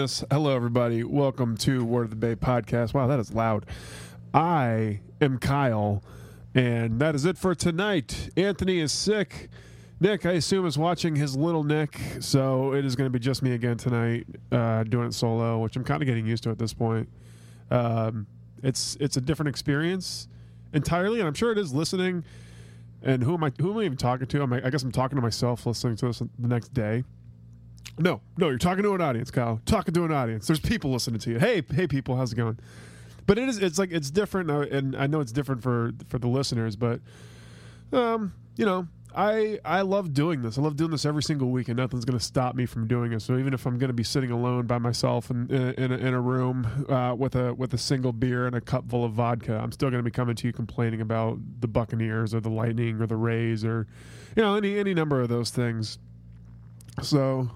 Hello, everybody. Welcome to Word of the Bay podcast. Wow, that is loud. I am Kyle, and that is it for tonight. Anthony is sick. Nick, I assume, is watching his little Nick, so it is going to be just me again tonight, uh, doing it solo, which I'm kind of getting used to at this point. Um, it's it's a different experience entirely, and I'm sure it is listening. And who am I? Who am I even talking to? I'm, I guess I'm talking to myself, listening to this the next day. No, no, you're talking to an audience, Kyle. Talking to an audience. There's people listening to you. Hey, hey, people, how's it going? But it is. It's like it's different, and I know it's different for for the listeners. But, um, you know, I I love doing this. I love doing this every single week, and nothing's going to stop me from doing it. So even if I'm going to be sitting alone by myself in in, in, a, in a room uh, with a with a single beer and a cup full of vodka, I'm still going to be coming to you complaining about the Buccaneers or the Lightning or the Rays or, you know, any any number of those things. So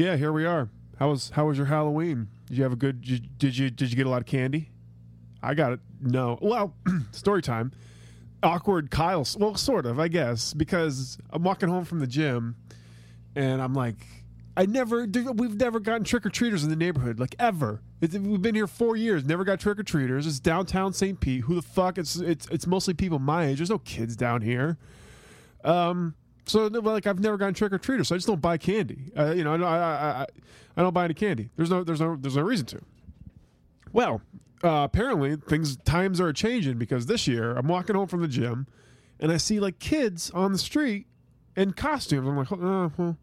yeah, here we are. How was how was your Halloween? Did you have a good? Did you did you, get a lot of candy? I got it. No. Well, story time. Awkward Kyle. Well, sort of, I guess, because I'm walking home from the gym, and I'm like, I never. We've never gotten trick or treaters in the neighborhood, like ever. It's, we've been here four years, never got trick or treaters. It's downtown St. Pete. Who the fuck? It's it's it's mostly people my age. There's no kids down here. Um. So like I've never gotten trick or treaters, so I just don't buy candy. Uh, you know, I, I I I don't buy any candy. There's no there's no there's no reason to. Well, uh, apparently things times are changing because this year I'm walking home from the gym, and I see like kids on the street in costumes. I'm like, oh, well,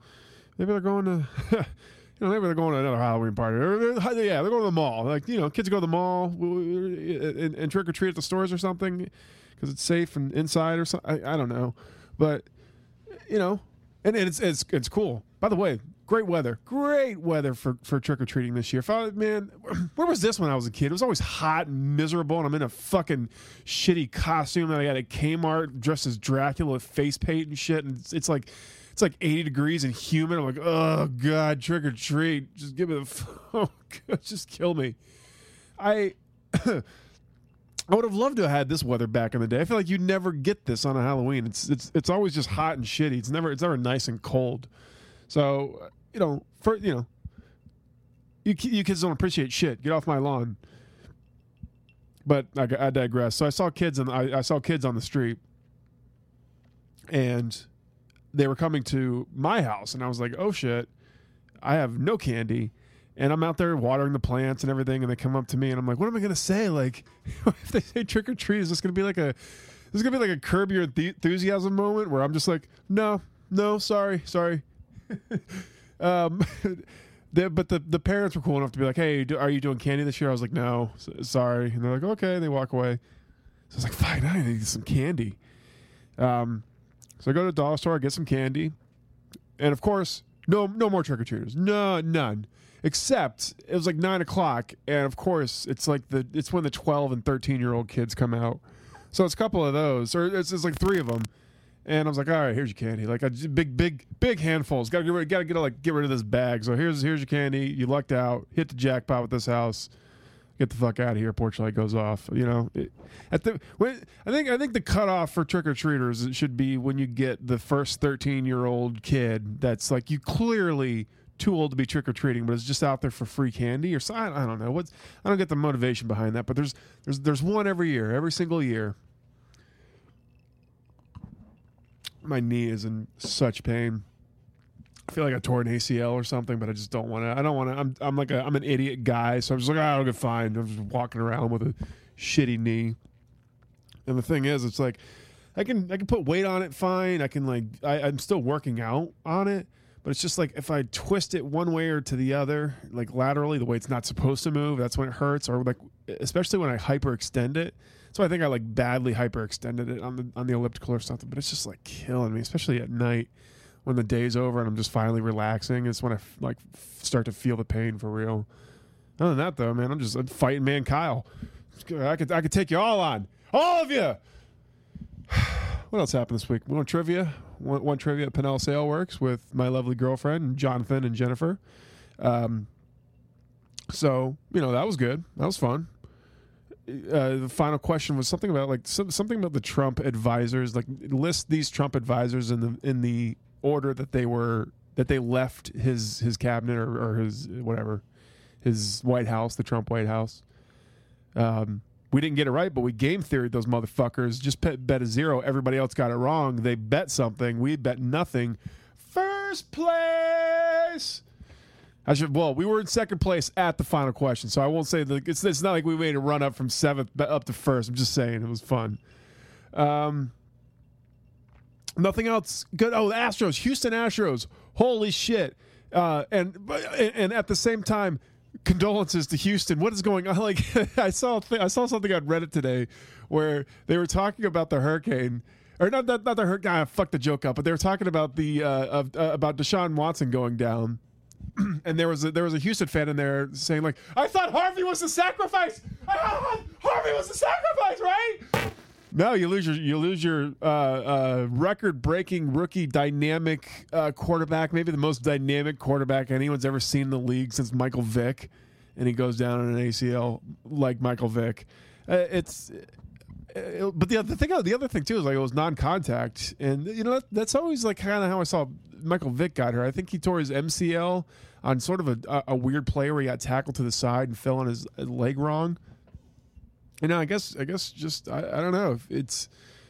maybe they're going to. You know, maybe they're going to another Halloween party. Or yeah, they're going to the mall. Like, you know, kids go to the mall and, and trick or treat at the stores or something because it's safe and inside or something. I, I don't know. But you know, and, it's it's it's cool. By the way, great weather, great weather for for trick or treating this year. I, man, where was this when I was a kid? It was always hot and miserable, and I'm in a fucking shitty costume that I got at Kmart, dressed as Dracula with face paint and shit, and it's, it's like. It's like 80 degrees and humid. I'm like, oh god, trick or treat. Just give me the, f- oh god, just kill me. I, I would have loved to have had this weather back in the day. I feel like you never get this on a Halloween. It's it's it's always just hot and shitty. It's never it's never nice and cold. So uh, you know, for you know, you you kids don't appreciate shit. Get off my lawn. But I, I digress. So I saw kids and I, I saw kids on the street, and they were coming to my house, and I was like, oh shit, I have no candy. And I'm out there watering the plants and everything, and they come up to me, and I'm like, "What am I gonna say? Like, if they say trick or treat, is this gonna be like a, this is gonna be like a curb your enthusiasm moment where I'm just like, no, no, sorry, sorry. um, they, but the the parents were cool enough to be like, "Hey, do, are you doing candy this year?" I was like, "No, sorry," and they're like, "Okay," and they walk away. So I was like, "Fine, I need some candy." Um, so I go to the dollar store, I get some candy, and of course, no, no more trick or treaters. No, none. Except it was like nine o'clock, and of course, it's like the it's when the twelve and thirteen year old kids come out. So it's a couple of those, or it's, it's like three of them. And I was like, all right, here's your candy. Like a big, big, big handfuls. Got to get rid. Got to get like get rid of this bag. So here's here's your candy. You lucked out. Hit the jackpot with this house. Get the fuck out of here. Porch light goes off. You know, it, at the when I think I think the cutoff for trick or treaters should be when you get the first thirteen year old kid that's like you clearly too old to be trick or treating, but it's just out there for free candy or. I, I don't know what's I don't get the motivation behind that. But there's there's there's one every year, every single year. my knee is in such pain. I feel like I tore an ACL or something, but I just don't want to. I don't want to. I'm I'm like a I'm an idiot guy, so I'm just like, oh, I'll get fine. I'm just walking around with a shitty knee. And the thing is, it's like I can I can put weight on it fine. I can like I, I'm still working out on it, but it's just like if I twist it one way or to the other, like laterally, the way it's not supposed to move, that's when it hurts. Or like especially when I hyperextend it. So I think I like badly hyperextended it on the on the elliptical or something. But it's just like killing me, especially at night when the day's over and I'm just finally relaxing. It's when I f- like f- start to feel the pain for real. Other than that, though, man, I'm just I'm fighting man Kyle. I could I could take you all on, all of you. What else happened this week? We want trivia. One, one trivia at Pinellas Ale Works with my lovely girlfriend Jonathan and Jennifer. Um, so you know that was good. That was fun. Uh, the final question was something about like some, something about the Trump advisors. Like list these Trump advisors in the in the order that they were that they left his his cabinet or, or his whatever his White House, the Trump White House. Um, we didn't get it right, but we game theory those motherfuckers. Just bet, a zero. Everybody else got it wrong. They bet something. We bet nothing. First place. I should. Well, we were in second place at the final question, so I won't say that it's. It's not like we made a run up from seventh up to first. I'm just saying it was fun. Um, nothing else good. Oh, the Astros, Houston Astros. Holy shit! Uh, and and at the same time, condolences to Houston. What is going on? Like I saw I saw something on Reddit today where they were talking about the hurricane. Or not, not, not the hurricane. Ah, fuck the joke up. But they were talking about the uh, of, uh, about Deshaun Watson going down, and there was a, there was a Houston fan in there saying like, "I thought Harvey was the sacrifice. I thought Harvey was the sacrifice, right?" No, you lose your you lose your uh, uh, record-breaking rookie dynamic uh, quarterback, maybe the most dynamic quarterback anyone's ever seen in the league since Michael Vick, and he goes down on an ACL like Michael Vick. Uh, it's, uh, but the other thing, the other thing too is like it was non-contact, and you know that, that's always like kind of how I saw Michael Vick got her. I think he tore his MCL on sort of a, a weird play where he got tackled to the side and fell on his leg wrong. You know, I guess I guess just I, I don't know. It's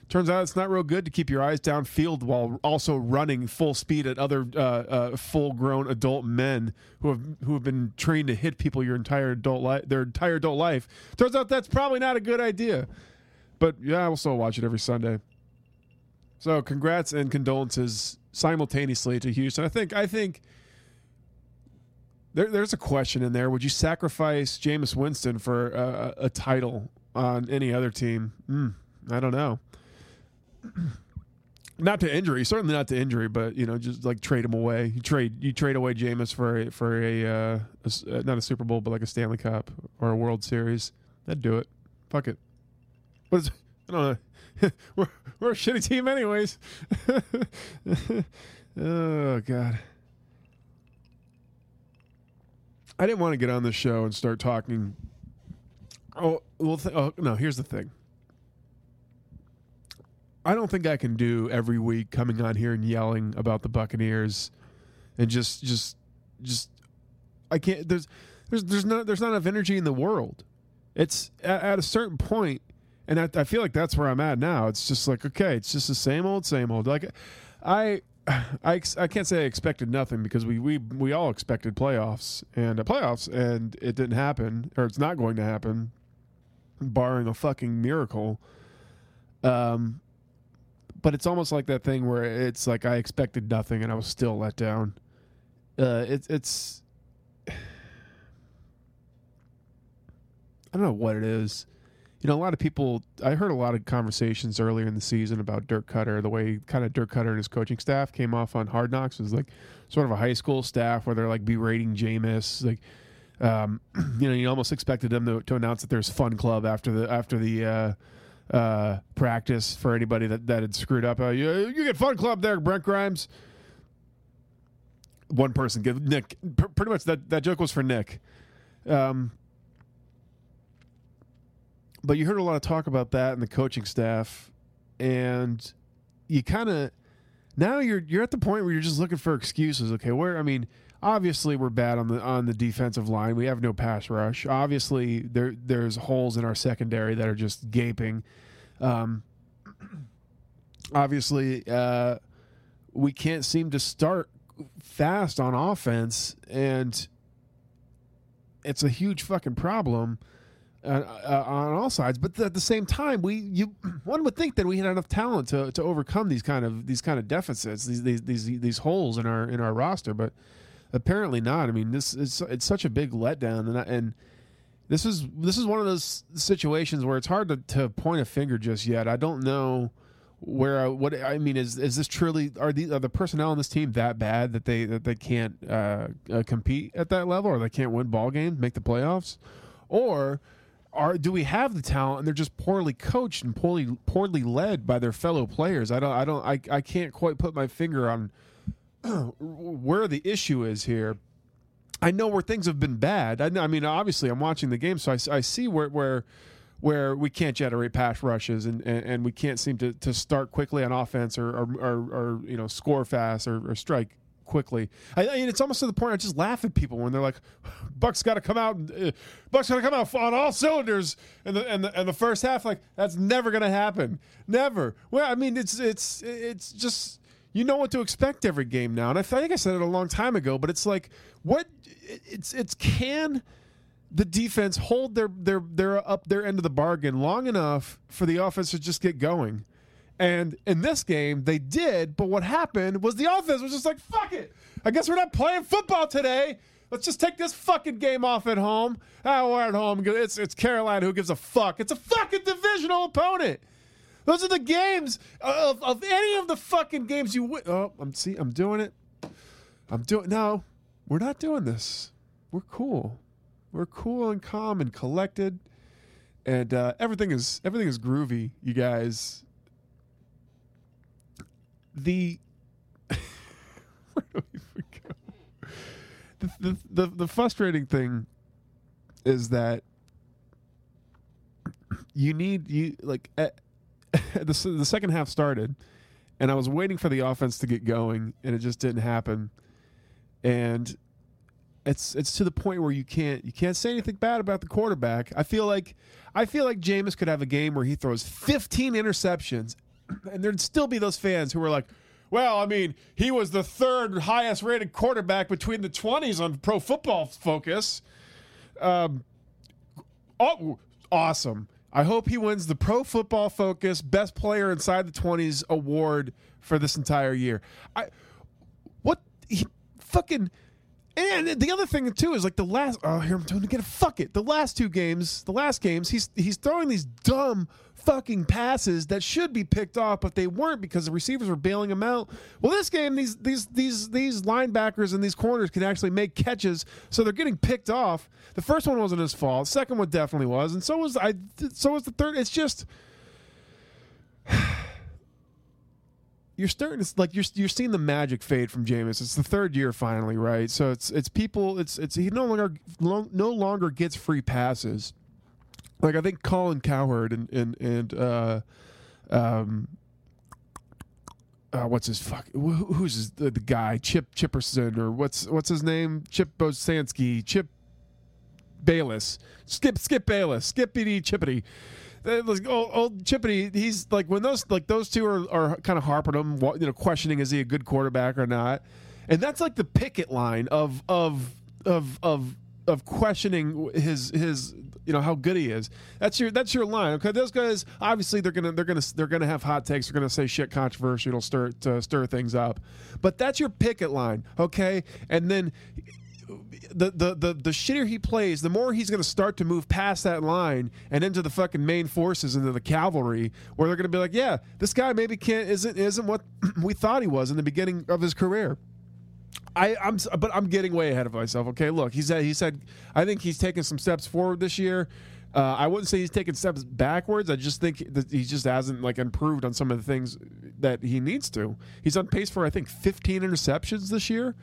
turns out it's not real good to keep your eyes downfield while also running full speed at other uh, uh, full-grown adult men who have who have been trained to hit people your entire adult life, their entire adult life. Turns out that's probably not a good idea. But yeah, I will still watch it every Sunday. So congrats and condolences simultaneously to Houston. I think I think there, there's a question in there. Would you sacrifice Jameis Winston for a, a title on any other team? Mm, I don't know. not to injury, certainly not to injury, but you know, just like trade him away. You trade you trade away Jameis for a, for a, uh, a, not a Super Bowl, but like a Stanley Cup or a World Series. That'd do it. Fuck it. What is? I don't know. we're we're a shitty team, anyways. oh God. I didn't want to get on the show and start talking. Oh, well, th- oh, no. Here's the thing. I don't think I can do every week coming on here and yelling about the Buccaneers, and just, just, just. I can't. There's, there's, there's not, there's not enough energy in the world. It's at, at a certain point, and I, I feel like that's where I'm at now. It's just like okay, it's just the same old, same old. Like, I I, I can't say I expected nothing because we we, we all expected playoffs and uh, playoffs and it didn't happen or it's not going to happen, barring a fucking miracle. Um, but it's almost like that thing where it's like I expected nothing and I was still let down. Uh, it's it's I don't know what it is you know, a lot of people. I heard a lot of conversations earlier in the season about Dirk Koetter, the way kind of Dirk Koetter and his coaching staff came off on Hard Knocks was like sort of a high school staff where they're like berating Jameis, like. Um, you know, you almost expected them to, to announce that there's fun club after the after the uh, uh, practice for anybody that, that had screwed up. Uh, you, you get fun club there, Brent Grimes. One person give Nick pretty much that that joke was for Nick. Um, but you heard a lot of talk about that and the coaching staff, and you kind of now you're you're at the point where you're just looking for excuses. Okay, where I mean, obviously we're bad on the on the defensive line. We have no pass rush. Obviously there there's holes in our secondary that are just gaping. Um, obviously, uh, we can't seem to start fast on offense, and it's a huge fucking problem uh, uh, on all sides. But at the same time, we you one would think that we had enough talent to, to overcome these kind of these kind of deficits, these these these, these holes in our in our roster, but apparently not. I mean, this is it's such a big letdown, and I, and this is this is one of those situations where it's hard to, to point a finger just yet. I don't know where what I mean is is this truly are the are the personnel on this team that bad that they that they can't uh, uh, compete at that level or they can't win ball games, make the playoffs, or are do we have the talent and they're just poorly coached and poorly poorly led by their fellow players? I don't I don't I, I can't quite put my finger on where the issue is here. I know where things have been bad. I, I mean, obviously, I'm watching the game, so I, I see where where where we can't generate pass rushes and, and, and, we can't seem to, to start quickly on offense or, or, or, or you know score fast or, or strike quickly. I, I, mean, it's almost to the point I just laugh at people when they're like, "Bucs got to come out, uh, Bucs got to come out on all cylinders," in the and the, and the first half. Like that's never going to happen, never. Well, I mean, it's it's it's just you know what to expect every game now, and I think I said it a long time ago, but it's like what it's it's can the defense hold their their their up their end of the bargain long enough for the offense to just get going. And in this game, they did, but what happened was the offense was just like, fuck it. I guess we're not playing football today. Let's just take this fucking game off at home. Ah, we're at home. It's, it's Carolina. Who gives a fuck? It's a fucking divisional opponent. Those are the games of, of any the fucking games you win. Oh, I'm see, I'm doing it. I'm doing no. We're not doing this. We're cool. We're cool and calm and collected, and uh, everything is everything is groovy. You guys. The where do we go? The, the the the frustrating thing is that you need you like the the second half started, and I was waiting for the offense to get going, and it just didn't happen, and it's it's to the point where you can't you can't say anything bad about the quarterback. I feel like I feel like Jameis could have a game where he throws 15 interceptions, and there'd still be those fans who are like, "Well, I mean, he was the third highest rated quarterback between the 20s on Pro Football Focus." Um, oh, awesome. I hope he wins the Pro Football Focus Best Player Inside the 20s award for this entire year. I what he fucking and the other thing too is like the last. Oh, here I'm doing get a fuck it. The last two games, the last games, he's he's throwing these dumb fucking passes that should be picked off, but they weren't because the receivers were bailing him out. Well, this game, these these these these linebackers and these corners can actually make catches, so they're getting picked off. The first one wasn't his fault. The second one definitely was, and so was I. So was the third. It's just you're starting to like you're you're seeing the magic fade from Jameis. It's the third year finally, right? So it's it's people. It's it's he no longer no longer gets free passes. Like I think Colin Cowherd and and and uh, um, uh, what's his fuck? Who's his, the, the guy? Chip Chipperson or what's what's his name? Chip Bosansky, Chip Bayless, Skip Skip Bayless, Skippity Chippity old, oh, old Chippity, he's like when those like those two are, are kind of harping him, you know, questioning is he a good quarterback or not, and that's like the picket line of of of of of questioning his his you know how good he is. That's your that's your line. Okay, those guys obviously they're gonna they're gonna they're gonna have hot takes. They're gonna say shit controversial. Stir to stir things up. But that's your picket line. Okay, and then the, the the the shittier he plays, the more he's going to start to move past that line and into the fucking main forces, into the cavalry, where they're going to be like, yeah, this guy maybe can't isn't isn't what we thought he was in the beginning of his career. I, I'm, but I'm getting way ahead of myself. Okay, look, he said he said I think he's taken some steps forward this year. Uh, I wouldn't say he's taken steps backwards. I just think that he just hasn't like improved on some of the things that he needs to. He's on pace for I think 15 interceptions this year.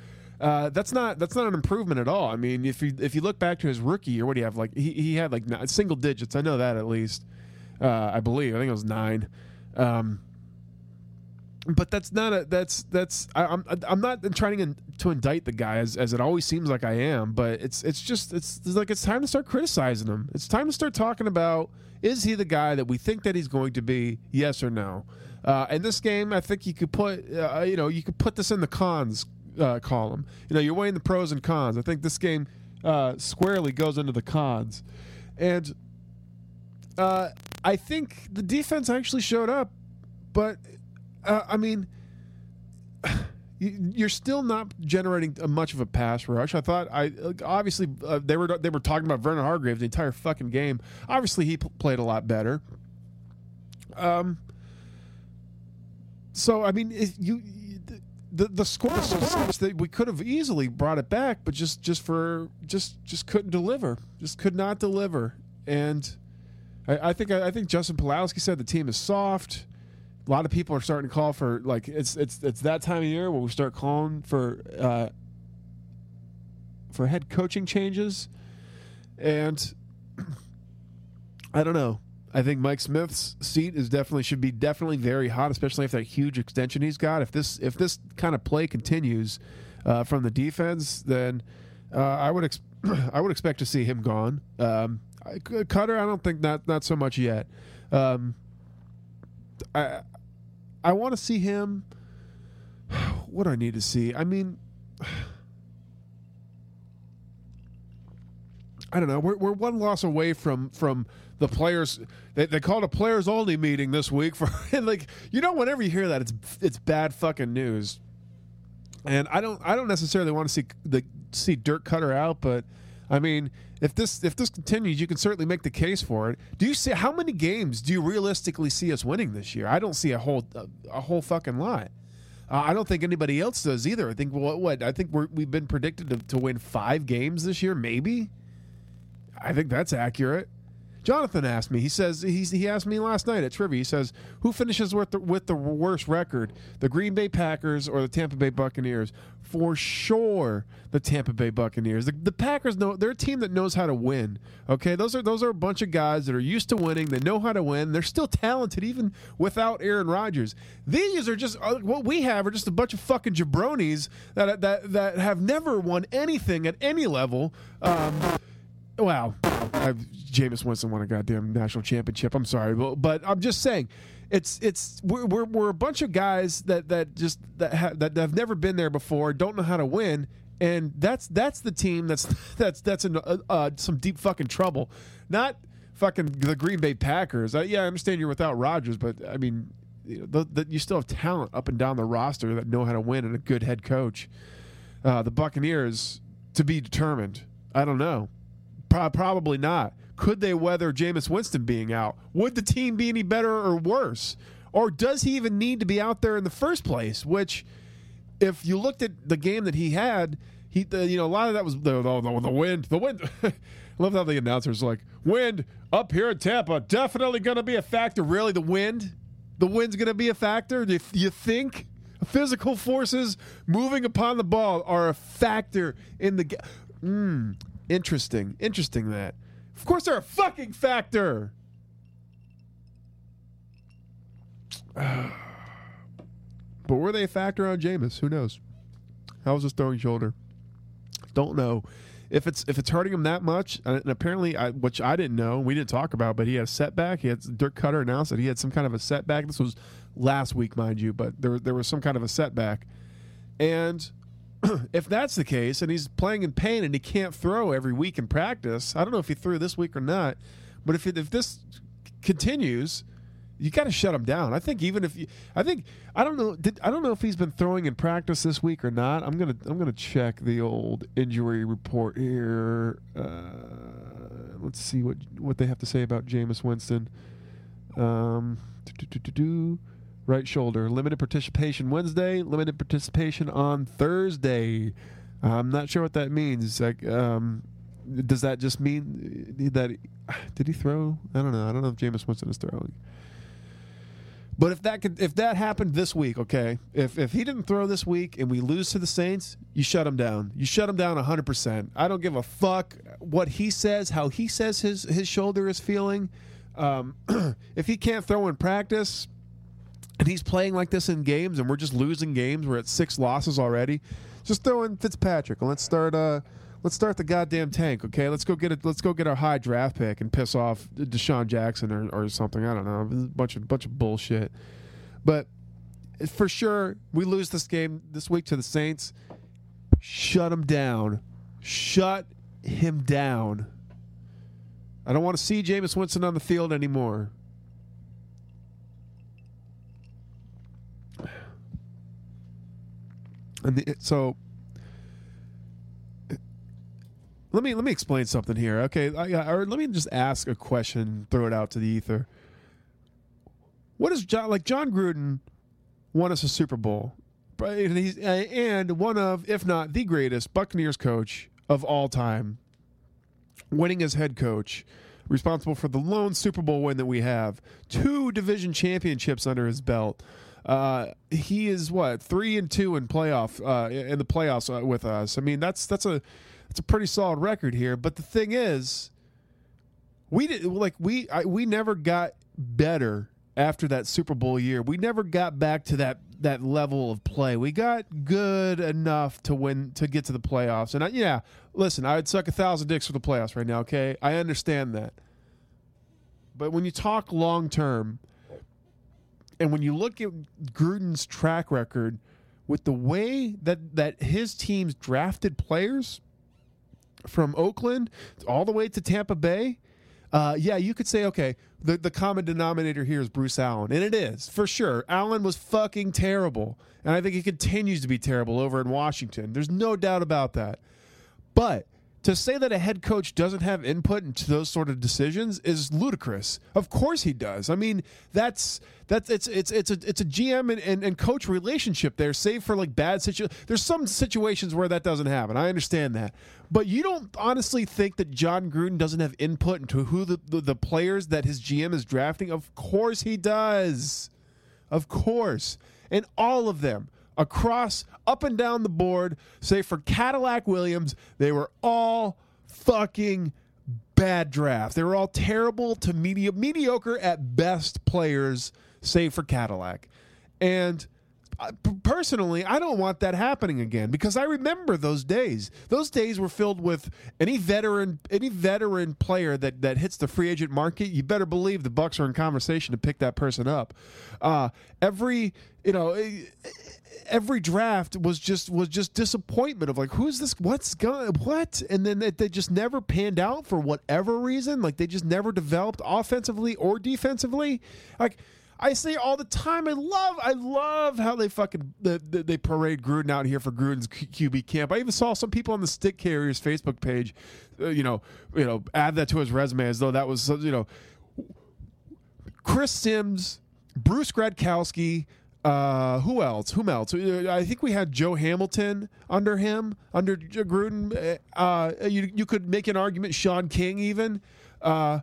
Uh, that's not that's not an improvement at all. I mean, if you if you look back to his rookie year, what do you have? Like he, he had like single digits. I know that at least. Uh, I believe. I think it was nine. Um, but that's not a that's that's I, am I'm, I'm not trying to, indict the guy as, as it always seems like I am, but it's it's just it's, it's like it's time to start criticizing him. It's time to start talking about is he the guy that we think that he's going to be? Yes or no? Uh, and this game, I think you could put, uh, you know, you could put this in the cons uh, column. You know, you're weighing the pros and cons. I think this game uh, squarely goes into the cons, and uh, I think the defense actually showed up, but uh, I mean, you- you're still not generating much of a pass rush. I thought I obviously uh, they were they were talking about Vernon Hargreaves the entire fucking game. Obviously, he played a lot better. Um. So I mean, you. The, the score was so such that we could have easily brought it back, but just just for just just couldn't deliver, just could not deliver, and I, I think I, think Justin Pawlowski said the team is soft. A lot of people are starting to call for like it's it's it's that time of year where we start calling for uh, for head coaching changes, and I don't know. I think Mike Smith's seat is definitely should be definitely very hot, especially if that huge extension he's got. If this if this kind of play continues uh, from the defense, then uh, I would ex- I would expect to see him gone. Um, I, Koetter, I don't think not not so much yet. Um, I I want to see him. What do I need to see? I mean, I don't know. We're, we're one loss away from from the players. They, they called a players only meeting this week for and like you know whenever you hear that it's it's bad fucking news. And I don't I don't necessarily want to see the see Dirk Koetter out, but I mean if this if this continues, you can certainly make the case for it. Do you see how many games do you realistically see us winning this year? I don't see a whole a, a whole fucking lot. Uh, I don't think anybody else does either. I think what what I think we're, we've been predicted to, to win five games this year, maybe. I think that's accurate. Jonathan asked me. He says he's, he asked me last night at trivia. He says who finishes with the, with the worst record, the Green Bay Packers or the Tampa Bay Buccaneers? For sure, the Tampa Bay Buccaneers. The, the Packers know they're a team that knows how to win. Okay, those are those are a bunch of guys that are used to winning. They know how to win. They're still talented even without Aaron Rodgers. These are just uh, what we have are just a bunch of fucking jabronis that that that have never won anything at any level. Um, I've, Jameis Winston won a goddamn national championship. I'm sorry, but, but I'm just saying, it's it's we're, we're, we're a bunch of guys that that just that that have never been there before, don't know how to win, and that's that's the team that's that's that's in uh, uh, some deep fucking trouble. Not fucking the Green Bay Packers. Uh, yeah, I understand you're without Rodgers, but I mean, you, know, the, the, you still have talent up and down the roster that know how to win and a good head coach. Uh, the Buccaneers to be determined. I don't know. Pro- probably not. Could they weather Jameis Winston being out? Would the team be any better or worse? Or does he even need to be out there in the first place? Which, if you looked at the game that he had, he the, you know a lot of that was the the, the, wind. The wind. I love how the announcers like wind up here in Tampa definitely going to be a factor. Really, the wind, the wind's going to be a factor. Do you, you think physical forces moving upon the ball are a factor in the? game? Mm, interesting. Interesting that. Of course, they're a fucking factor. But were they a factor on Jameis? Who knows? How was his throwing shoulder? Don't know. If it's if it's hurting him that much, uh, and apparently, I, which I didn't know, we didn't talk about, but he had a setback. He had Dirk Koetter announced that he had some kind of a setback. This was last week, mind you, but there there was some kind of a setback. And if that's the case, and he's playing in pain and he can't throw every week in practice, I don't know if he threw this week or not, but if it, if this continues, you got to shut him down. I think even if you, I think I don't know, did, I don't know if he's been throwing in practice this week or not. I'm gonna I'm gonna check the old injury report here. Uh, let's see what what they have to say about Jameis Winston. Um, do-do-do-do-do. Right shoulder limited participation Wednesday, limited participation on Thursday. I'm not sure what that means. Like, um, does that just mean that? Did he throw? I don't know. I don't know if Jameis Winston is throwing. But if that could, if that happened this week, okay, if if he didn't throw this week and we lose to the Saints, you shut him down. You shut him down hundred percent. I don't give a fuck what he says, how he says his his shoulder is feeling. Um, if he can't throw in practice, and he's playing like this in games, and we're just losing games, we're at six losses already. Just throw in Fitzpatrick let's start. Uh, let's start the goddamn tank, okay? Let's go get it. Let's go get our high draft pick and piss off DeSean Jackson or, or something. I don't know, a bunch of bunch of bullshit. But for sure, we lose this game this week to the Saints. Shut him down. Shut him down. I don't want to see Jameis Winston on the field anymore. And the, so let me let me explain something here. Okay, I, or let me just ask a question, throw it out to the ether. What is Jon like? Jon Gruden won us a Super Bowl, and he's uh, and one of, if not the greatest Buccaneers coach of all time, winning as head coach, responsible for the lone Super Bowl win that we have, two division championships under his belt. Uh, he is what three and two in playoff uh, in the playoffs uh, with us. I mean, that's that's a that's a pretty solid record here. But the thing is, we did like we I, we never got better after that Super Bowl year. We never got back to that that level of play. We got good enough to win to get to the playoffs. And I, yeah, listen, I'd suck a thousand dicks for the playoffs right now. Okay, I understand that. But when you talk long term, and when you look at Gruden's track record with the way that that his teams drafted players from Oakland all the way to Tampa Bay, uh, yeah, you could say, okay, the, the common denominator here is Bruce Allen. And it is, for sure. Allen was fucking terrible. And I think he continues to be terrible over in Washington. There's no doubt about that. But to say that a head coach doesn't have input into those sort of decisions is ludicrous. Of course he does. I mean, that's that's it's it's it's a it's a GM and, and, and coach relationship there, save for like bad situations. There's some situations where that doesn't happen. I understand that. But you don't honestly think that Jon Gruden doesn't have input into who the, the, the players that his GM is drafting? Of course he does. Of course. And all of them across up and down the board, say for Cadillac Williams, they were all fucking bad drafts. They were all terrible to medi- mediocre at best players, save for Cadillac. And personally, I don't want that happening again because I remember those days. Those days were filled with any veteran, any veteran player that that hits the free agent market. You better believe the Bucs are in conversation to pick that person up. Uh, every, you know. Every draft was just was just disappointment of like who's this what's going what and then they, they just never panned out for whatever reason like they just never developed offensively or defensively like I say all the time. I love, I love how they fucking they, they parade Gruden out here for Gruden's QB camp. I even saw some people on the Stick Carriers Facebook page, uh, you know, you know, add that to his resume as though that was, you know, Chris Simms, Bruce Gradkowski. Uh, who else? Whom else? Uh, I think we had Joe Hamilton under him, under Gruden. Uh, you you could make an argument. Shaun King even. Uh,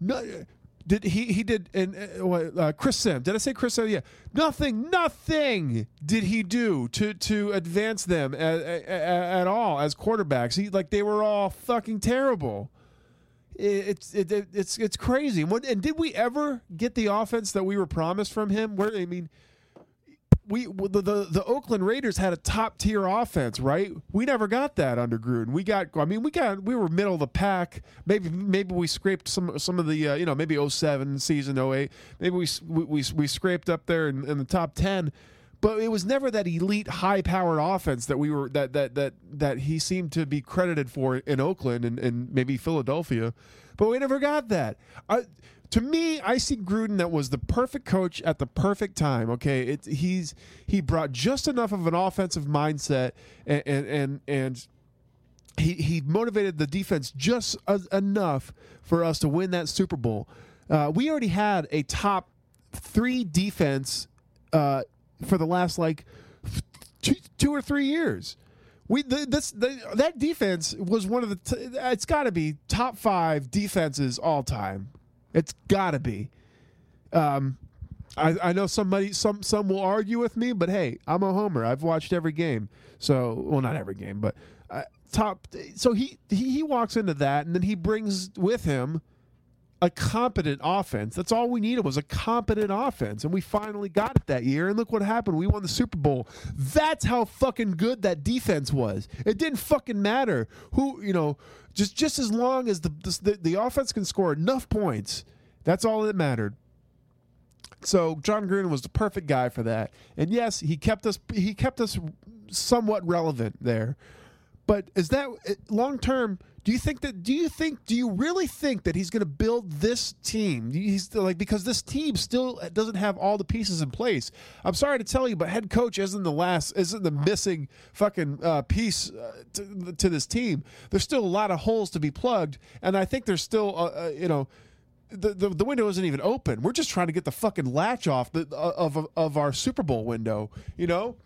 no, did he he did and uh, uh, Chris Sim? Did I say Chris Sim? Yeah. Nothing, nothing did he do to to advance them at, at, at all as quarterbacks. He like they were all fucking terrible. It's it, it, it's it's crazy. And did we ever get the offense that we were promised from him? Where I mean we the, the, the Oakland Raiders had a top tier offense, right? We never got that under Gruden. We got, I mean, we got we were middle of the pack. Maybe maybe we scraped some some of the uh, you know maybe 07 season 08. Maybe we we we scraped up there in, in the top ten, but it was never that elite high powered offense that we were that that that that he seemed to be credited for in Oakland and, and maybe Philadelphia. But we never got that. I, to me, I see Gruden that was the perfect coach at the perfect time. Okay, it, he's he brought just enough of an offensive mindset and and and, and he he motivated the defense just enough for us to win that Super Bowl. Uh, we already had a top three defense uh, for the last like two, two or three years. We the, this the, that defense was one of the t- it's got to be top five defenses all time it's got to be. Um, I, I know somebody some some will argue with me, but hey, I'm a homer. I've watched every game. So well, not every game, but uh, top. So he, he he walks into that, and then he brings with him a competent offense. That's all we needed was a competent offense, and we finally got it that year. And look what happened: we won the Super Bowl. That's how fucking good that defense was. It didn't fucking matter who you know just just as long as the the, the offense can score enough points, that's all that mattered. So Jon Gruden was the perfect guy for that. And yes, he kept us he kept us somewhat relevant there. But is that long term? Do you think that? Do you think? Do you really think that he's going to build this team? He's still, like because this team still doesn't have all the pieces in place. I'm sorry to tell you, but head coach isn't the last, isn't the missing fucking uh, piece uh, to, to, this team. There's still a lot of holes to be plugged, and I think there's still, uh, uh you know. The, the, the window isn't even open. We're just trying to get the fucking latch off the, uh, of of our Super Bowl window. You know,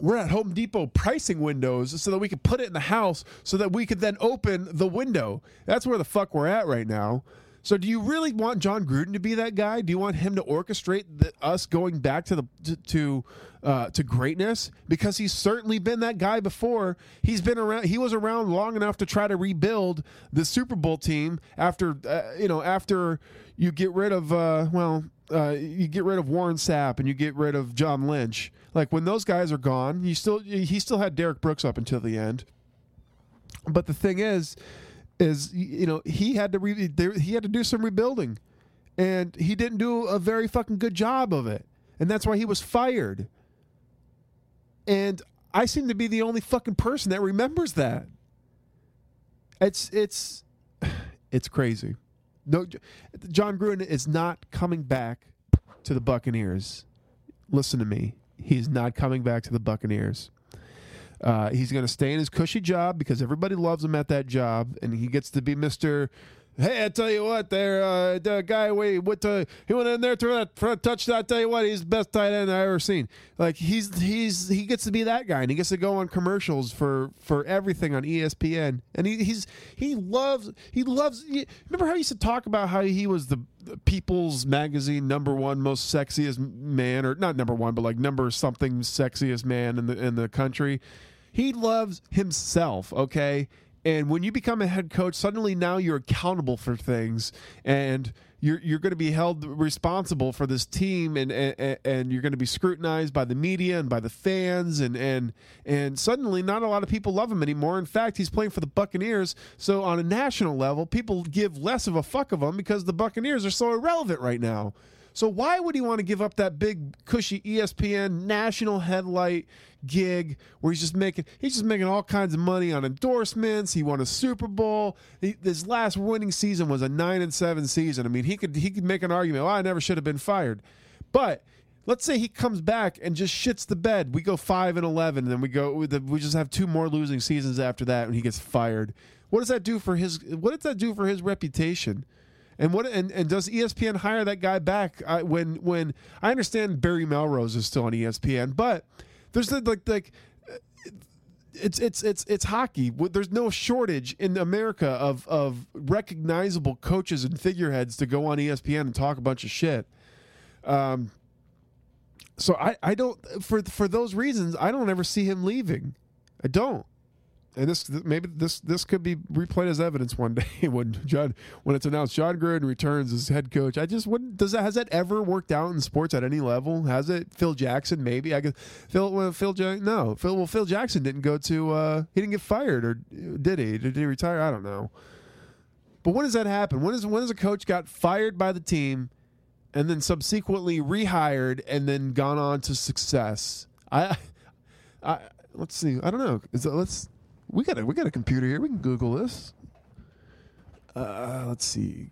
we're at Home Depot pricing windows so that we could put it in the house so that we could then open the window. That's where the fuck we're at right now. So, do you really want Jon Gruden to be that guy? Do you want him to orchestrate the, us going back to the to to, uh, to greatness? Because he's certainly been that guy before. He's been around. He was around long enough to try to rebuild the Super Bowl team after uh, you know after you get rid of uh, well uh, you get rid of Warren Sapp and you get rid of John Lynch. Like when those guys are gone, you still he still had Derrick Brooks up until the end. But the thing is, is you know he had to re- he had to do some rebuilding, and he didn't do a very fucking good job of it, and that's why he was fired. And I seem to be the only fucking person that remembers that. It's it's it's crazy. No, Jon Gruden is not coming back to the Buccaneers. Listen to me. He's not coming back to the Buccaneers. Uh, he's going to stay in his cushy job because everybody loves him at that job, and he gets to be Mister Hey, I tell you what, there, uh, the guy we what to, he went in there to that for a touchdown. I tell you what, he's the best tight end I ever seen. Like he's he's he gets to be that guy, and he gets to go on commercials for for everything on ESPN. And he, he's he loves he loves. Remember how he used to talk about how he was the People's Magazine number one most sexiest man, or not number one, but like number something sexiest man in the in the country. He loves himself. Okay and when you become a head coach, suddenly now you're accountable for things and you're you're going to be held responsible for this team and, and and you're going to be scrutinized by the media and by the fans and and and suddenly not a lot of people love him anymore. In fact, he's playing for the Buccaneers, so on a national level, people give less of a fuck of him because the Buccaneers are so irrelevant right now. So why would he want to give up that big cushy ESPN national headlight gig where he's just making he's just making all kinds of money on endorsements. He won a Super Bowl. He, his last winning season was a nine and seven season. I mean, he could he could make an argument. Well, I never should have been fired, but. Let's say he comes back and just shits the bed. We go five and eleven, and then we go. We just have two more losing seasons after that, and he gets fired. What does that do for his? What does that do for his reputation? And what and, and does ESPN hire that guy back when when I understand Barry Melrose is still on ESPN, but there's like like it's it's it's it's hockey. There's no shortage in America of of recognizable coaches and figureheads to go on ESPN and talk a bunch of shit. Um, so I I don't for for those reasons I don't ever see him leaving. I don't and this maybe this this could be replayed as evidence one day when Jon when it's announced Jon Gruden returns as head coach. I just wouldn't does that has that ever worked out in sports at any level? Has it? Phil Jackson maybe. I guess Phil well, Phil no Phil well Phil Jackson didn't go to uh, he didn't get fired or did he? Did he retire? I don't know. But when does that happen? When is when does a coach got fired by the team and then subsequently rehired and then gone on to success? I I let's see. I don't know. Is it, let's we got a we got a computer here. We can Google this. Uh, let's see.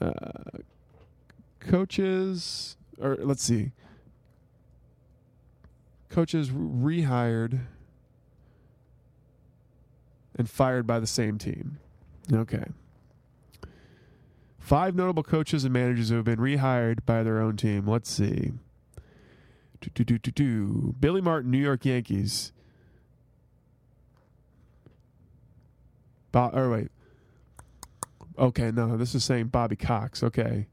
Uh, coaches, or let's see. Coaches rehired and fired by the same team. Okay. Five notable coaches and managers who have been rehired by their own team. Let's see. Do, do, do, do, do. Billy Martin, New York Yankees. Bob, wait. Okay, no, this is saying Bobby Cox. Okay.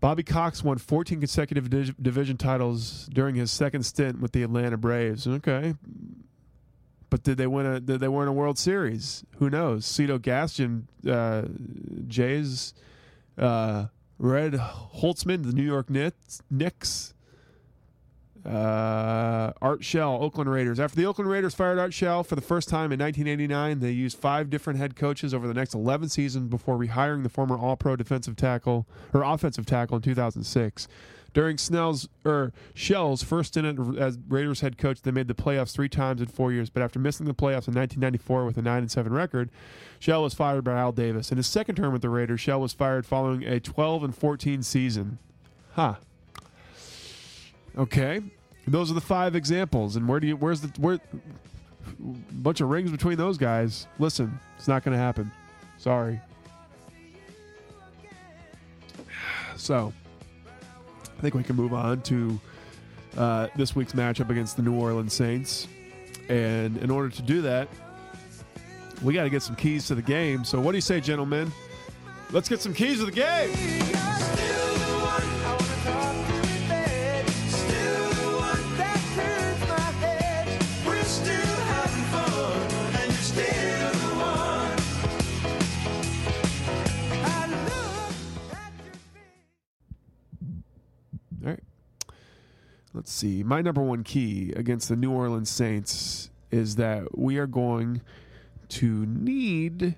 Bobby Cox won 14 consecutive division titles during his second stint with the Atlanta Braves. Okay. But did they win a did they win a World Series? Who knows? Cito Gaston, uh, Jays, uh, Red Holzman, the New York Knicks, uh, Art Shell, Oakland Raiders. After the Oakland Raiders fired Art Shell for the first time in 1989, they used five different head coaches over the next 11 seasons before rehiring the former All-Pro defensive tackle or offensive tackle in 2006. During Snell's or Shell's first stint as Raiders head coach, they made the playoffs three times in four years. But after missing the playoffs in 1994 with a nine and seven record, Shell was fired by Al Davis. In his second term with the Raiders, Shell was fired following a 12 and 14 season. Huh. Okay, those are the five examples. And where do you? Where's the where? Bunch of rings between those guys. Listen, it's not going to happen. Sorry. So, I think we can move on to uh, this week's matchup against the New Orleans Saints. And in order to do that, we got to get some keys to the game. So, what do you say, gentlemen? Let's get some keys to the game. My number one key against the New Orleans Saints is that we are going to need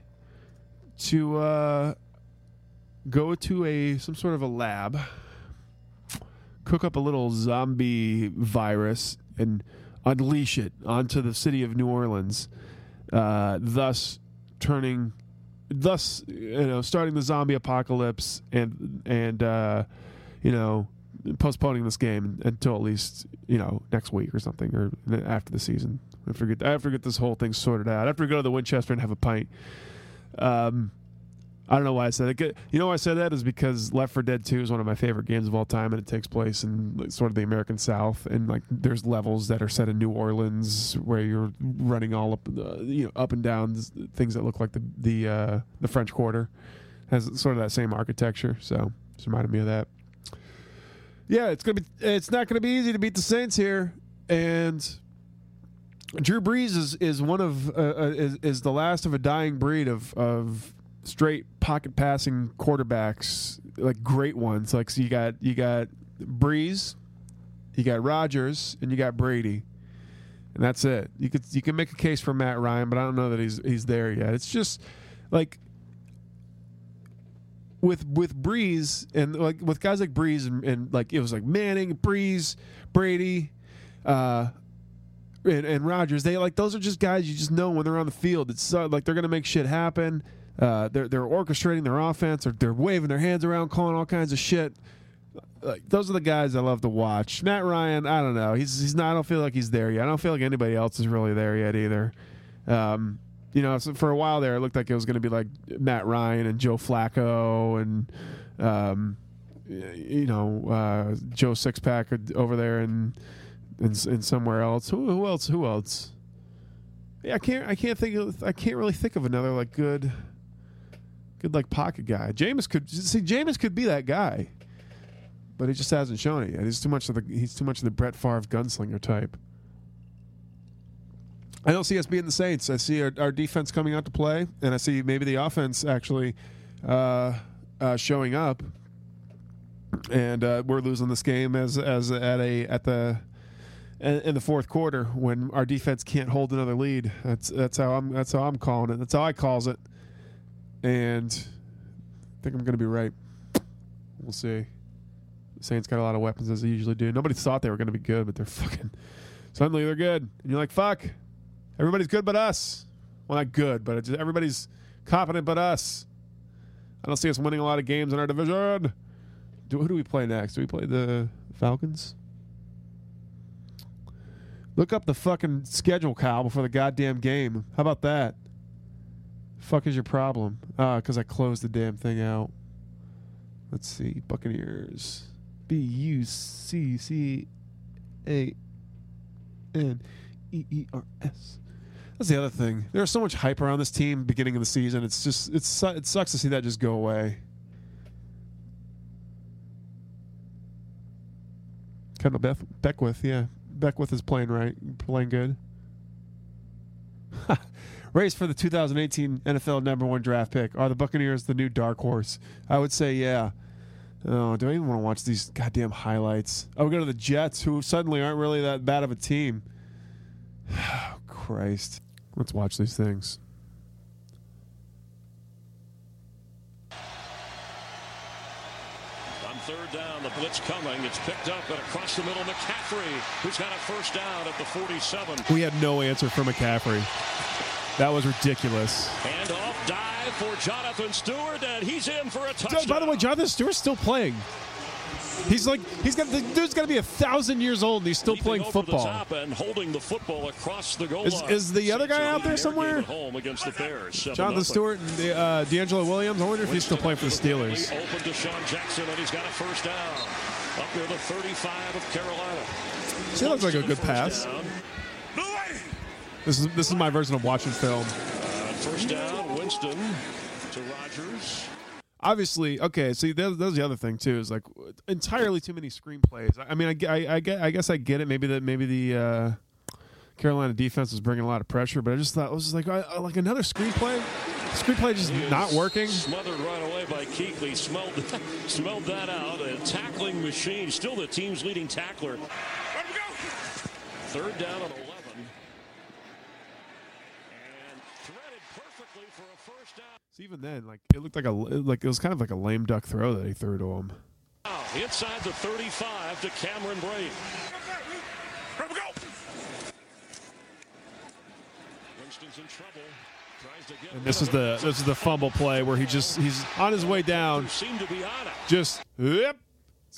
to uh, go to a some sort of a lab, cook up a little zombie virus, and unleash it onto the city of New Orleans, uh, thus turning, thus you know, starting the zombie apocalypse and and uh, you know postponing this game until at least you know next week or something or after the season. I forget. I have to get this whole thing sorted out. I have to go to the Winchester and have a pint. Um, I don't know why I said it. You know why I said that is because Left 4 Dead 2 is one of my favorite games of all time, and it takes place in sort of the American South, and like there's levels that are set in New Orleans where you're running all up, uh, you know, up and down things that look like the the uh, the French Quarter has sort of that same architecture. So reminded me of that. Yeah, it's gonna be. It's not gonna be easy to beat the Saints here, and Drew Brees is is one of uh, uh, is is the last of a dying breed of of straight pocket passing quarterbacks, like great ones. Like so you got you got Brees, you got Rodgers, and you got Brady, and that's it. You could you can make a case for Matt Ryan, but I don't know that he's he's there yet. It's just like with with Brees and like with guys like Brees and, and like it was like Manning, Brees, Brady, uh, and, and Rodgers. They like those are just guys you just know when they're on the field. It's uh, like they're gonna make shit happen. Uh, they're they're orchestrating their offense. Or they're waving their hands around, calling all kinds of shit. Like those are the guys I love to watch. Matt Ryan, I don't know. He's he's not. I don't feel like he's there yet. I don't feel like anybody else is really there yet either. Um, you know, so for a while there, it looked like it was going to be like Matt Ryan and Joe Flacco and, um, you know, uh, Joe Sixpack over there and, and somewhere else. Who, who else? Who else? Yeah, I can't. I can't think. Of, I can't really think of another like good, good like pocket guy. Jameis could see. Jameis could be that guy, but he just hasn't shown it yet. He's too much of the. He's too much of the Brett Favre gunslinger type. I don't see us being the Saints. I see our, our, defense coming out to play, and I see maybe the offense actually uh, uh, showing up. And uh, we're losing this game as as at a at the in the fourth quarter when our defense can't hold another lead. That's that's how I'm that's how I'm calling it. That's how I calls it. And I think I'm going to be right. We'll see. The Saints got a lot of weapons as they usually do. Nobody thought they were going to be good, but they're fucking suddenly they're good. And you're like, fuck. Everybody's good but us. Well, not good, but just, everybody's confident but us. I don't see us winning a lot of games in our division. Do, who do we play next? Do we play the Falcons? Look up the fucking schedule, Kyle, before the goddamn game. How about that? Fuck is your problem? Ah, because I closed the damn thing out. Let's see. Buccaneers. B U C C A N E E R S. That's the other thing. There's so much hype around this team beginning of the season. It's just it's it sucks to see that just go away. Kendell Beth Beckwith, yeah, Beckwith is playing right, playing good. Race for the 2018 NFL number one draft pick. Are the Buccaneers the new dark horse? I would say yeah. Oh, do I even want to watch these goddamn highlights? Oh, we go to the Jets, who suddenly aren't really that bad of a team. Oh, Christ. Let's watch these things. On third down, the blitz coming. It's picked up and across the middle, McCaffrey, who's got a first down at the 47. We had no answer for McCaffrey. That was ridiculous. Hand off, dive for Jonathan Stewart, and he's in for a touchdown. By the way, Jonathan Stewart's still playing. He's like he's got the dude's got to be a thousand years old and he's still playing football. And holding the football across the goal Is- line. is the other guy out there somewhere? Home against the Bears. Jonathan. Stewart and the, uh, DeAngelo Williams. I wonder if he's still playing for the Steelers. Open to Sean Jackson, and he's got a first down. Up near the 35 of Carolina. See, looks like a good pass. This is this is my version of watching film. Uh, first down, Winston to Rodgers. Obviously, okay. See, that, that was the other thing too. Is like entirely too many screenplays. I, I mean, I, I, I get, I guess I get it. Maybe that maybe the uh, Carolina defense was bringing a lot of pressure, but I just thought it was just like I, I- like another screenplay. Screenplay just not working. Smothered right away by Kuechly. Smelled, smelled that out. A tackling machine. Still the team's leading tackler. Third down and 11. And threaded perfectly for a first down. So even then, like it looked like a like it was kind of like a lame duck throw that he threw to him. Inside the 35 to Cameron Brate. Winston's in trouble. Tries to get And this is the this is the fumble play where he just he's on his way down, seem to be on it. just yep.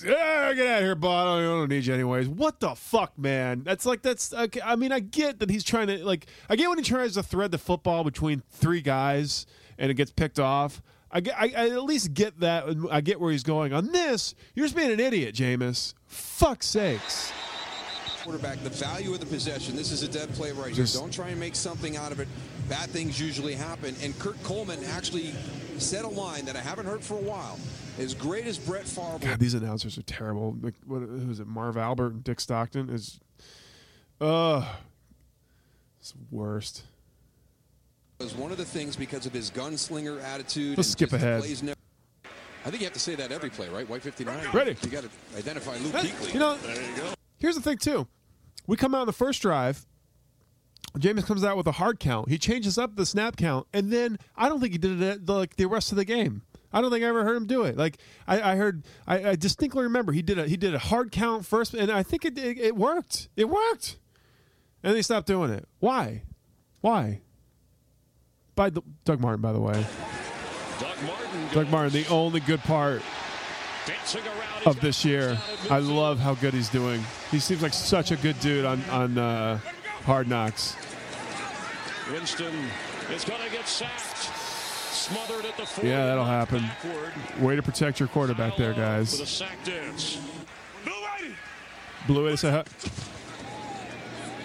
Yeah, get out of here, bud. I don't need you anyways. What the fuck, man? That's like that's. I mean, I get that he's trying to like. I get when he tries to thread the football between three guys and it gets picked off. I, I, I at least get that. I get where he's going. On this, you're just being an idiot, Jameis. Fuck sakes. quarterback, the value of the possession. This is a dead play right Just- here. Don't try and make something out of it. Bad things usually happen. And Kurt Coleman actually said a line that I haven't heard for a while. As great as Brett Favre God, these announcers are terrible. Like, what who is it? Marv Albert and Dick Stockton is. Ugh. It's worst. Was one of the things because of his gunslinger attitude. Let's and skip ahead. never- I think you have to say that every play, right? White 59. Ready. You got to identify Luke Hey, Kuechly. You know, There you go. here's the thing too. We come out in the first drive. Jameis comes out with a hard count. He changes up the snap count, and then I don't think he did it the, like the rest of the game. I don't think I ever heard him do it. Like I, I heard, I, I distinctly remember he did a he did a hard count first, and I think it it, it worked. It worked, and then he stopped doing it. Why? Why? By the, Doug Martin, by the way. Doug Martin. Doug Martin, the only good part of this year. I love how good he's doing. He seems like such a good dude on on uh, Hard Knocks. Winston is going to get sacked. Smothered at the 40. Yeah, that'll happen. Backward. Way to protect your quarterback there, With a guys. sack dance. Blew it. Say, huh?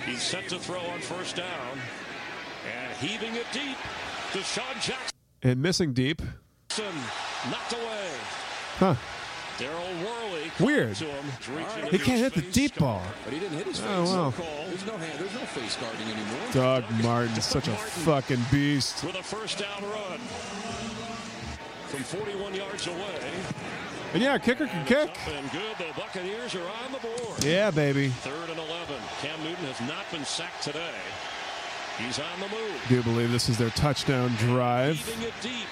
He's set to throw on first down. Heaving it deep. DeSean Jackson And missing deep. knocked away. Huh. Daryl Worley. Weird. To him. Reaching He can't hit the deep ball. But he didn't hit his oh, face. Oh, wow. There's no hand. There's no face guarding anymore. Doug Martin, such a fucking beast. With a first down run. From 41 yards away. And yeah, kicker can kick. And good. The Buccaneers are on the board. Yeah, baby. Third and 11. Cam Newton has not been sacked today. He's on the move. Do you believe this is their touchdown drive. Leaving it deep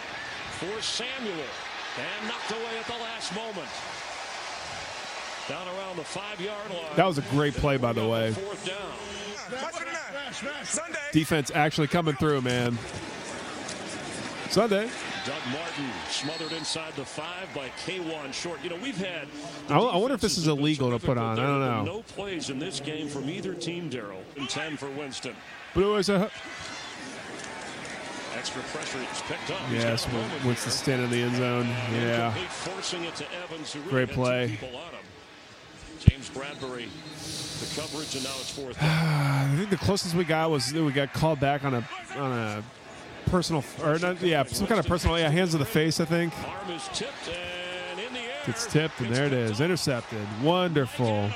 for Samuel. And knocked away at the last moment. Down around the five-yard line. That was a great play, by the way. Fourth down. Defense actually coming through, man. Sunday. Doug Martin smothered inside the five by Kawann Short. You know, we've had. I- I wonder if this is illegal to put on. I don't know. No plays in this game from either team, Daryl. And 10 for Winston. Blue is a. Extra pressure is picked up. Yes, what's the stand in the end zone? Yeah. Forcing it to Evans, who Great play. people on him. James Bradberry, the coverage, and now it's fourth. I think the closest we got was we got called back on a on a personal or not, yeah some kind of personal yeah hands to the face I think Arm is tipped and in the air. It's tipped and there it is intercepted wonderful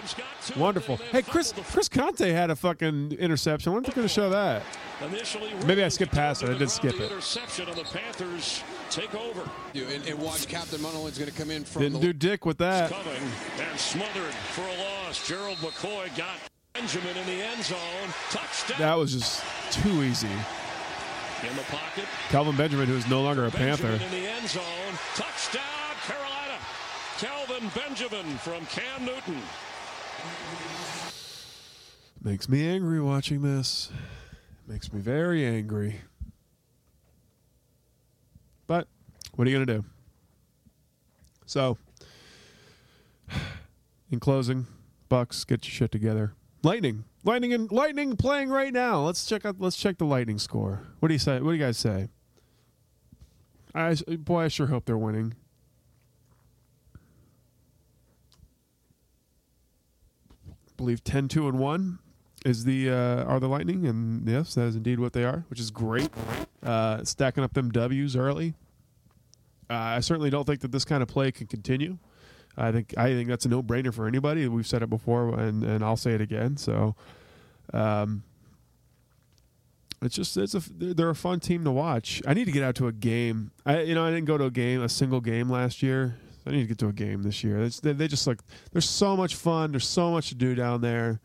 wonderful hey Chris Chris Conte had a fucking interception when are they going to show that Maybe I skipped past it. I did skip it. Interception, and the Panthers take over. And, watch Captain Munderland's going to come in from Didn't do dick with that. And smothered for a loss. Gerald McCoy got Benjamin in the end zone. Touchdown. That was just too easy. in the pocket. Kelvin Benjamin, who is no longer a Panther. In the end zone. Touchdown. Kelvin Benjamin from Cam Newton. Makes me angry watching this. Makes me very angry. But what are you going to do? So, in closing, Bucs, get your shit together. Lightning, lightning, and lightning playing right now. Let's check out. Let's check the lightning score. What do you say? What do you guys say? I boy, I sure hope they're winning. Believe 10-2 and 1 is the uh, are the lightning. And yes that is indeed what they are which is great. Uh, stacking up them w's early. Uh, i certainly don't think that this kind of play can continue. I think i think that's a no-brainer for anybody. We've said it before and, and i'll say it again. So um, it's just it's a they're a fun team to watch. I need to get out to a game. I you know i didn't go to a game a single game last year I need to get to a game this year. They, they just like there's so much fun. There's so much to do down there.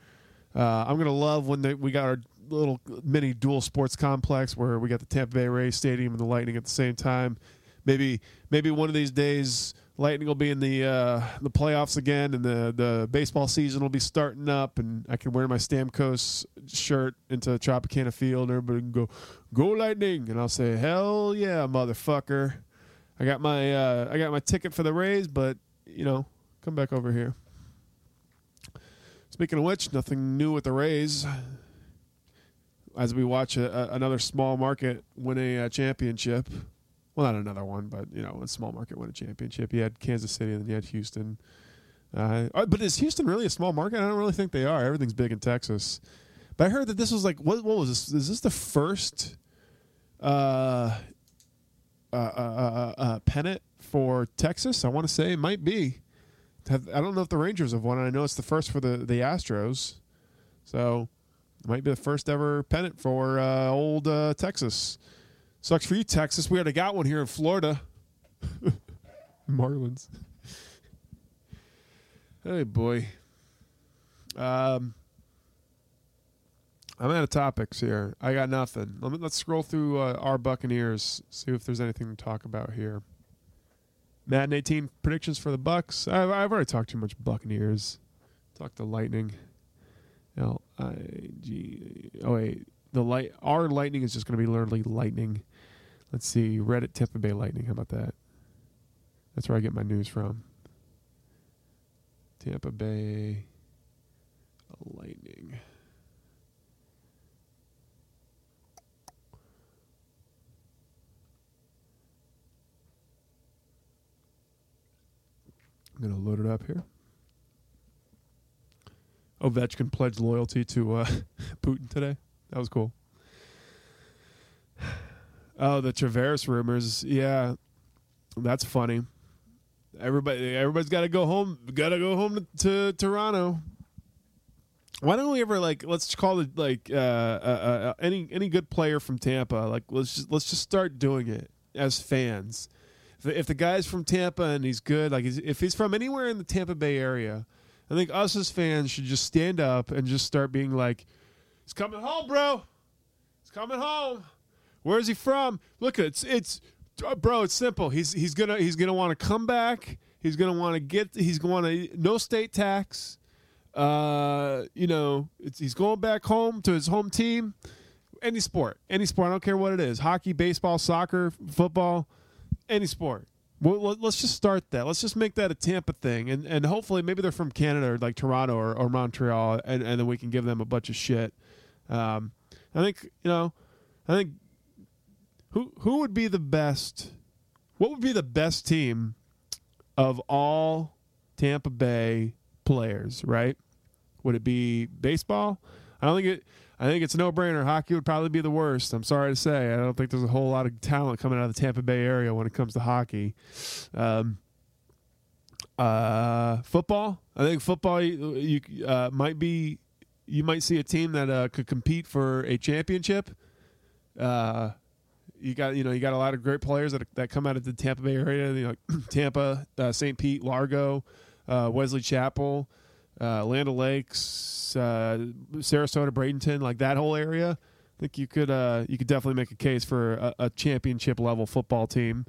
Uh, I'm gonna love when they, we got our little mini dual sports complex where we got the Tampa Bay Rays Stadium and the Lightning at the same time. Maybe maybe one of these days Lightning will be in the uh, the playoffs again, and the the baseball season will be starting up, and I can wear my Stamkos shirt into Tropicana Field, and everybody can go go Lightning, and I'll say hell yeah, motherfucker. I got my uh, I got my ticket for the Rays, but you know, come back over here. Speaking of which, nothing new with the Rays. As we watch a, a, another small market win a, uh championship, well, not another one, but you know, a small market win a championship. You had Kansas City, and then you had Houston. Uh, uh, but is Houston really a small market? I don't really think they are. Everything's big in Texas. But I heard that this was like what? What was this? Is this the first? Uh, uh, uh, uh, uh, pennant for Texas. I want to say it might be. I don't know if the Rangers have won. I know it's the first for the the Astros, so it might be the first ever pennant for uh, old Texas. Sucks for you, Texas. We already got one here in Florida. Marlins. hey boy. Um. I'm out of topics here. I got nothing. Let let's scroll through uh, our Buccaneers, see if there's anything to talk about here. Madden 18 predictions for the Bucs. I've, I've already talked too much Buccaneers. Talked to Lightning. L I G. Oh wait, the light. Our Lightning is just going to be literally Lightning. Let's see. Reddit Tampa Bay Lightning. How about that? That's where I get my news from. Tampa Bay Lightning. I'm going to load it up here. Ovechkin pledged loyalty to uh, Putin today. That was cool. Oh, the Tavares rumors. Yeah, that's funny. Everybody, everybody's got to go home. Got to go home to, to, Toronto. Why don't we ever like let's call it like uh, uh, uh, any any good player from Tampa? Like let's just let's just start doing it as fans if the guy's from Tampa and he's good, like if he's from anywhere in the Tampa Bay area, I think us as fans should just stand up and just start being like, "He's coming home, bro. He's coming home. Where's he from? Look, it's it's, uh, bro. It's simple. He's he's gonna he's gonna want to come back. He's gonna want to get. He's going to no state tax. Uh, you know, he's going back home to his home team. Any sport, any sport. I don't care what it is: hockey, baseball, soccer, football." Any sport. Well, let's just start that. Let's just make that a Tampa thing, and and hopefully maybe they're from Canada or like Toronto or, or Montreal, and, and then we can give them a bunch of shit. Um, I think you know, I think who who would be the best? What would be the best team of all Tampa Bay players? Right? Would it be baseball? I don't think it. I think it's a no-brainer. Hockey would probably be the worst. I'm sorry to say. I don't think there's a whole lot of talent coming out of the Tampa Bay area when it comes to hockey. Um, uh, football. I think football you, you uh, might be. You might see a team that uh, could compete for a championship. Uh, You got you know you got a lot of great players that that come out of the Tampa Bay area. You know, Tampa, uh, St. Pete, Largo, uh, Wesley Chapel, uh, Land Lakes, uh, Sarasota, Bradenton, like that whole area. I think you could uh, you could definitely make a case for a, a championship level football team.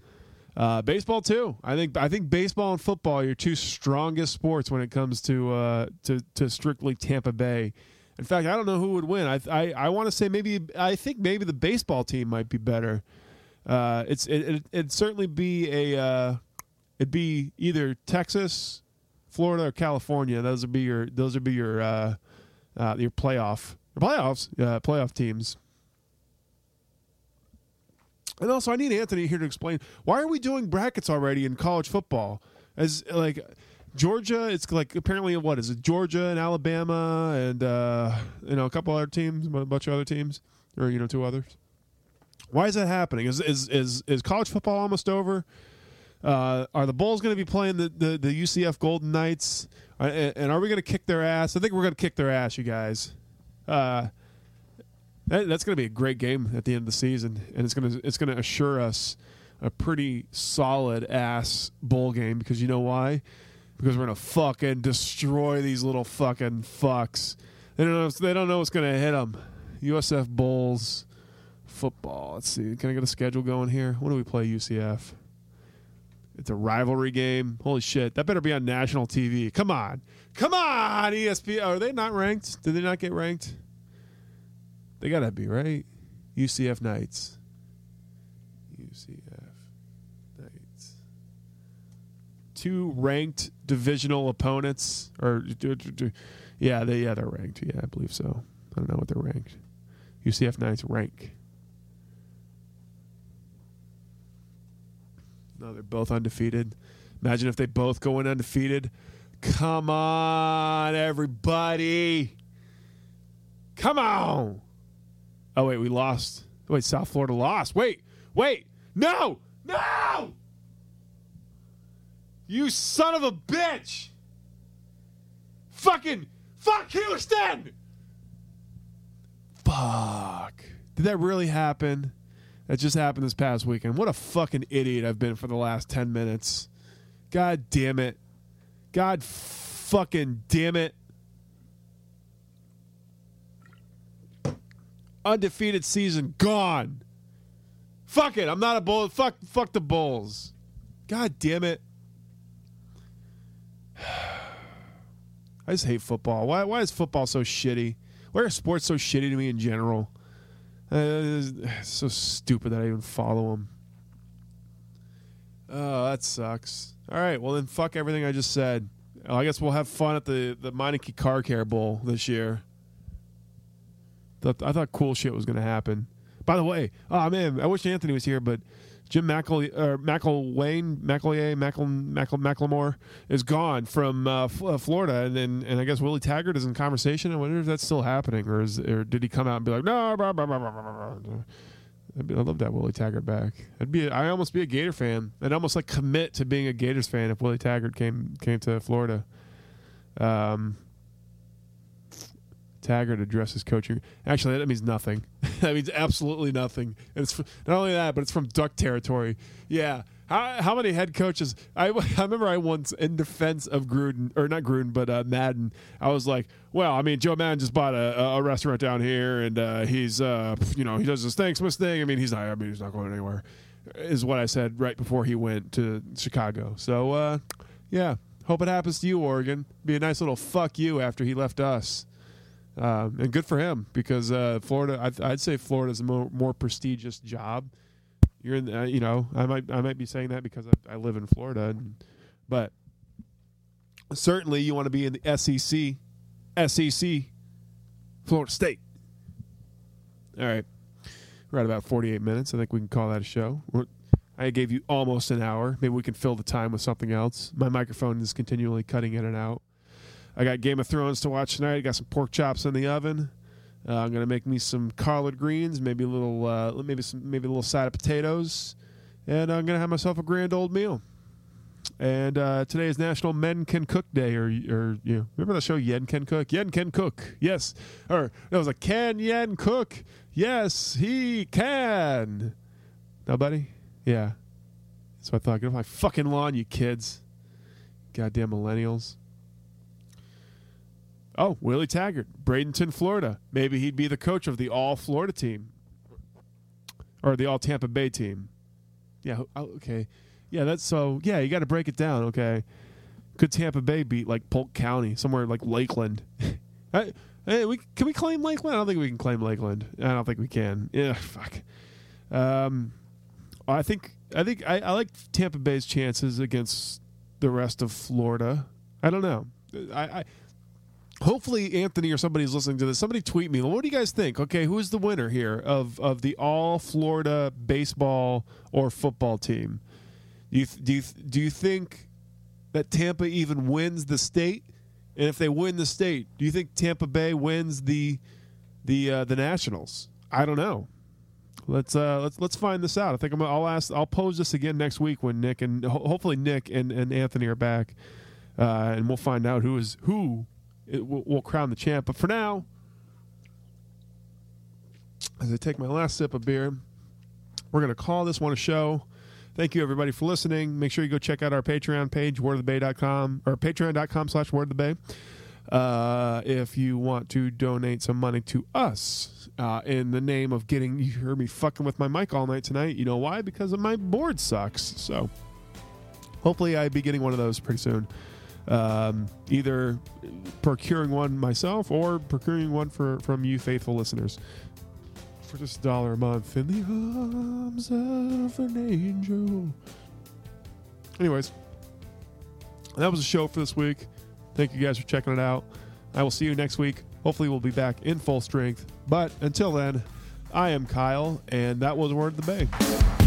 Uh, baseball too. I think I think baseball and football are your two strongest sports when it comes to uh, to to strictly Tampa Bay. In fact, I don't know who would win. I I, I want to say maybe I think maybe the baseball team might be better. Uh, it's it, it it'd certainly be a uh, it'd be either Texas, Florida, or California. Those would be your those would be your uh, uh, your playoff playoffs uh, playoff teams. And also, I need Anthony here to explain why are we doing brackets already in college football? As like Georgia, it's like apparently what is it? Georgia and Alabama and uh, you know a couple other teams, a bunch of other teams, or you know two others. Why is that happening? Is is is, is college football almost over? Uh, are the Bulls going to be playing the, the, the UCF Golden Knights? Uh, and, are we going to kick their ass? I think we're going to kick their ass, you guys. Uh, that, that's going to be a great game at the end of the season, and it's going to it's going to assure us a pretty solid ass bowl game because you know why? Because we're going to fucking destroy these little fucking fucks. They don't know. They don't know what's going to hit them. USF Bulls football. Let's see. Can I get a schedule going here? When do we play UCF? It's a rivalry game. Holy shit. That better be on national TV. Come on. Come on, ESPN. Oh, are they not ranked? Did they not get ranked? They got to be, right? UCF Knights. UCF Knights. Two ranked divisional opponents. Or, yeah, they, yeah, they're ranked. Yeah, I believe so. I don't know what they're ranked. UCF Knights rank. No, they're both undefeated. Imagine if they both go in undefeated. Come on, everybody. Come on. Oh, wait, we lost. Wait, South Florida lost. Wait, wait. No, no. You son of a bitch. Fucking, fuck Houston. Fuck. Did that really happen? That just happened this past weekend. What a fucking idiot I've been for the last 10 minutes. God damn it. God fucking damn it. Undefeated season gone. Fuck it. I'm not a bull. Fuck fuck the Bulls. God damn it. I just hate football. Why why is football so shitty? Why are sports so shitty to me in general? Uh, so stupid that I even follow him. Oh, that sucks. All right, well then, fuck everything I just said. I guess we'll have fun at the the Meineke Car Care Bowl this year. I thought cool shit was going to happen. By the way, oh man, I wish Anthony was here, but Jim McEl, uh, McElwain, McElwain, McEl, McEl, McLemore is gone from uh, F- uh, Florida, and then and I guess Willie Taggart is in conversation. I wonder if that's still happening, or is or did he come out and be like, no, blah, blah, blah, I'd love that Willie Taggart back. I'd be, I almost be a Gator fan. I'd almost like commit to being a Gators fan if Willie Taggart came came to Florida. Um, Taggart addresses coaching. Actually, that means nothing. that means absolutely nothing. And it's not only that, but it's from Duck territory. Yeah. How, how many head coaches? I, I remember I once, in defense of Gruden, or not Gruden, but uh, Maddon, I was like, well, I mean, Joe Maddon just bought a, a restaurant down here, and uh, he's, uh, you know, he does his Thanksmas thing. I mean, he's not, I mean, he's not going anywhere, is what I said right before he went to Chicago. So, uh, yeah, hope it happens to you, Oregon. Be a nice little fuck you after he left us. Um, and good for him because uh, Florida, I'd, I'd say Florida's a more, more prestigious job. You're in, uh, you know, I might I might be saying that because I, I live in Florida, and, but certainly you want to be in the SEC, SEC, Florida State. All right, we're at about 48 minutes. I think we can call that a show. We're, I gave you almost an hour. Maybe we can fill the time with something else. My microphone is continually cutting in and out. I got Game of Thrones to watch tonight. I got some pork chops in the oven. Uh, I'm gonna make me some collard greens, maybe a little, uh, maybe some, maybe a little side of potatoes, and I'm gonna have myself a grand old meal. And uh, today is National Men Can Cook Day, or or you know, remember the show Yen Can Cook? Yen can cook, yes. Or it was a Can Yen cook? Yes, he can. No, buddy? Yeah. So I thought, get off my fucking lawn, you kids. Goddamn millennials. Oh, Willie Taggart, Bradenton, Florida. Maybe he'd be the coach of the all Florida team or the all Tampa Bay team. Yeah, oh, okay. Yeah, that's so. Yeah, you got to break it down. Okay, could Tampa Bay beat like Polk County, somewhere like Lakeland? Hey, we can we claim Lakeland? I don't think we can claim Lakeland. I don't think we can. Yeah, fuck. Um, I think I think I, I like Tampa Bay's chances against the rest of Florida. I don't know. I, I hopefully Anthony or somebody's listening to this. Somebody tweet me. What do you guys think? Okay, who's the winner here of of the all Florida baseball or football team? Do you do you, do you think that Tampa even wins the state? And if they win the state, do you think Tampa Bay wins the the uh, the Nationals? I don't know. Let's uh, let's let's find this out. I think I'm, I'll ask. I'll pose this again next week when Nick and ho- hopefully Nick and, and Anthony are back, uh, and we'll find out who is who it will, will crown the champ. But for now, as I take my last sip of beer, we're going to call this one a show. Thank you, everybody, for listening. Make sure you go check out our Patreon page, wordofthebay.com, or patreon.com slash wordofthebay. Uh, if you want to donate some money to us uh, in the name of getting, you heard me fucking with my mic all night tonight. You know why? Because my board sucks. So hopefully I'll be getting one of those pretty soon. Um, either procuring one myself or procuring one for from you faithful listeners for just a dollar a month in the arms of an angel. Anyways, that was a show for this week. Thank you guys for checking it out. I will see you next week. Hopefully, we'll be back in full strength. But until then, I am Kyle, and that was Word of the Bay.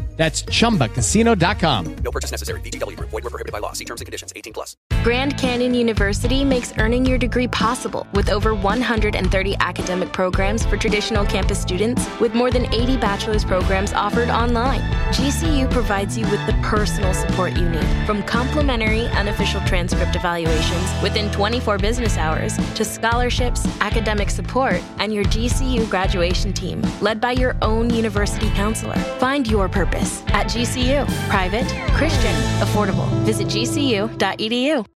That's chumbacasino.com. No purchase necessary. VGW Group. Void were prohibited by law. See terms and conditions. 18 plus. Grand Canyon University makes earning your degree possible with over 130 academic programs for traditional campus students with more than 80 bachelor's programs offered online. GCU provides you with the personal support you need from complimentary unofficial transcript evaluations within 24 business hours to scholarships, academic support, and your GCU graduation team led by your own university counselor. Find your purpose at GCU. Private, Christian, affordable. Visit gcu.edu.